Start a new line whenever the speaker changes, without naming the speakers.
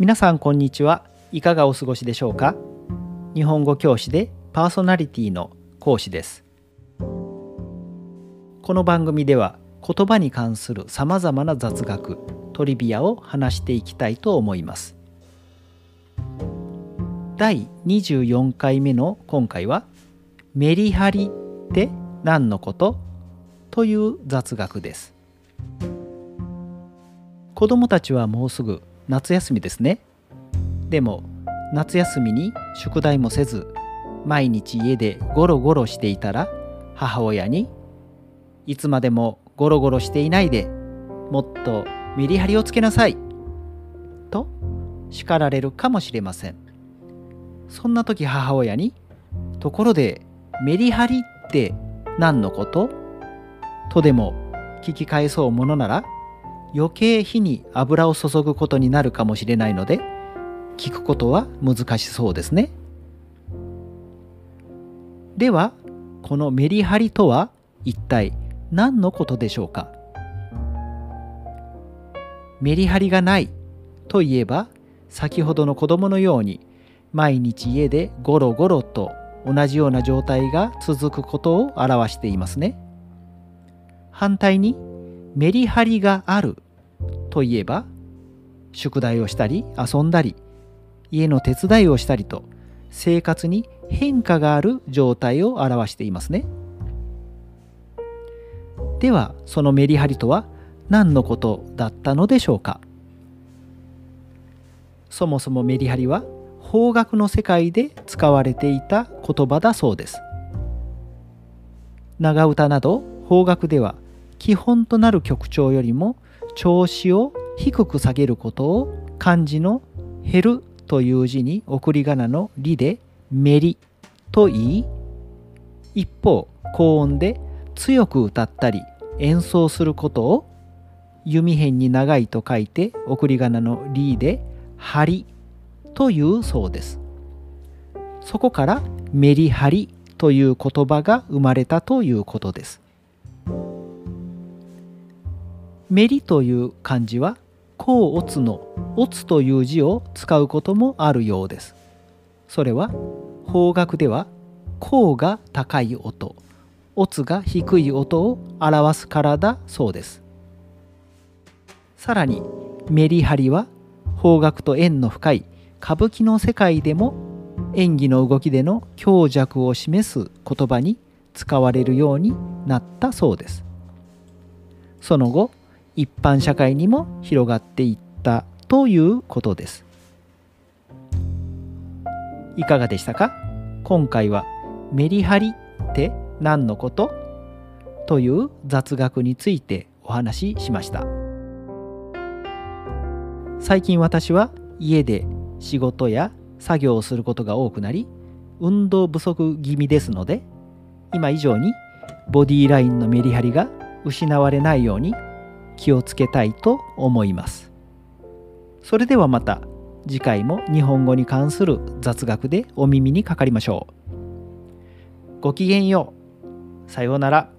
皆さんこんにちは。いかがお過ごしでしょうか？日本語教師でパーソナリティの講師です。この番組では言葉に関するさまざまな雑学トリビアを話していきたいと思います。第24回目の今回はメリハリって何のこと？という雑学です。子どもたちはもうすぐ夏休みですねでも夏休みに宿題もせず毎日家でゴロゴロしていたら母親に「いつまでもゴロゴロしていないでもっとメリハリをつけなさい」と叱られるかもしれませんそんな時母親に「ところでメリハリって何のこと?」とでも聞き返そうものなら余計火に油を注ぐことになるかもしれないので聞くことは難しそうですね。ではこのメリハリとは一体何のことでしょうか？メリハリがないといえば先ほどの子供のように毎日家でゴロゴロと同じような状態が続くことを表していますね。反対にメリハリがあるといえば宿題をしたり遊んだり家の手伝いをしたりと生活に変化がある状態を表していますね。ではそのメリハリとは何のことだったのでしょうか？そもそもメリハリは法学の世界で使われていた言葉だそうです。長唄など法学では基本となる曲調よりも調子を低く下げることを漢字の「減る」という字に送り仮名の「り」で「めり」と言い一方高音で強く歌ったり演奏することを弓辺に長いと書いて送り仮名の「り」で「張り」というそうです。そこから「メリハリ」という言葉が生まれたということです。メリという漢字は甲乙の乙という字を使うこともあるようです。それは方角では甲が高い音、乙が低い音を表すからだそうです。さらにメリハリは方角と縁の深い歌舞伎の世界でも演技の動きでの強弱を示す言葉に使われるようになったそうです。その後一般社会にも広がっていったということです。いかがでしたか？今回はメリハリって何のこと？という雑学についてお話ししました。最近私は家で仕事や作業をすることが多くなり運動不足気味ですので今以上にボディーラインのメリハリが失われないように気をつけたいと思います。それではまた次回も日本語に関する雑学でお耳にかかりましょう。ごきげんよう。さようなら。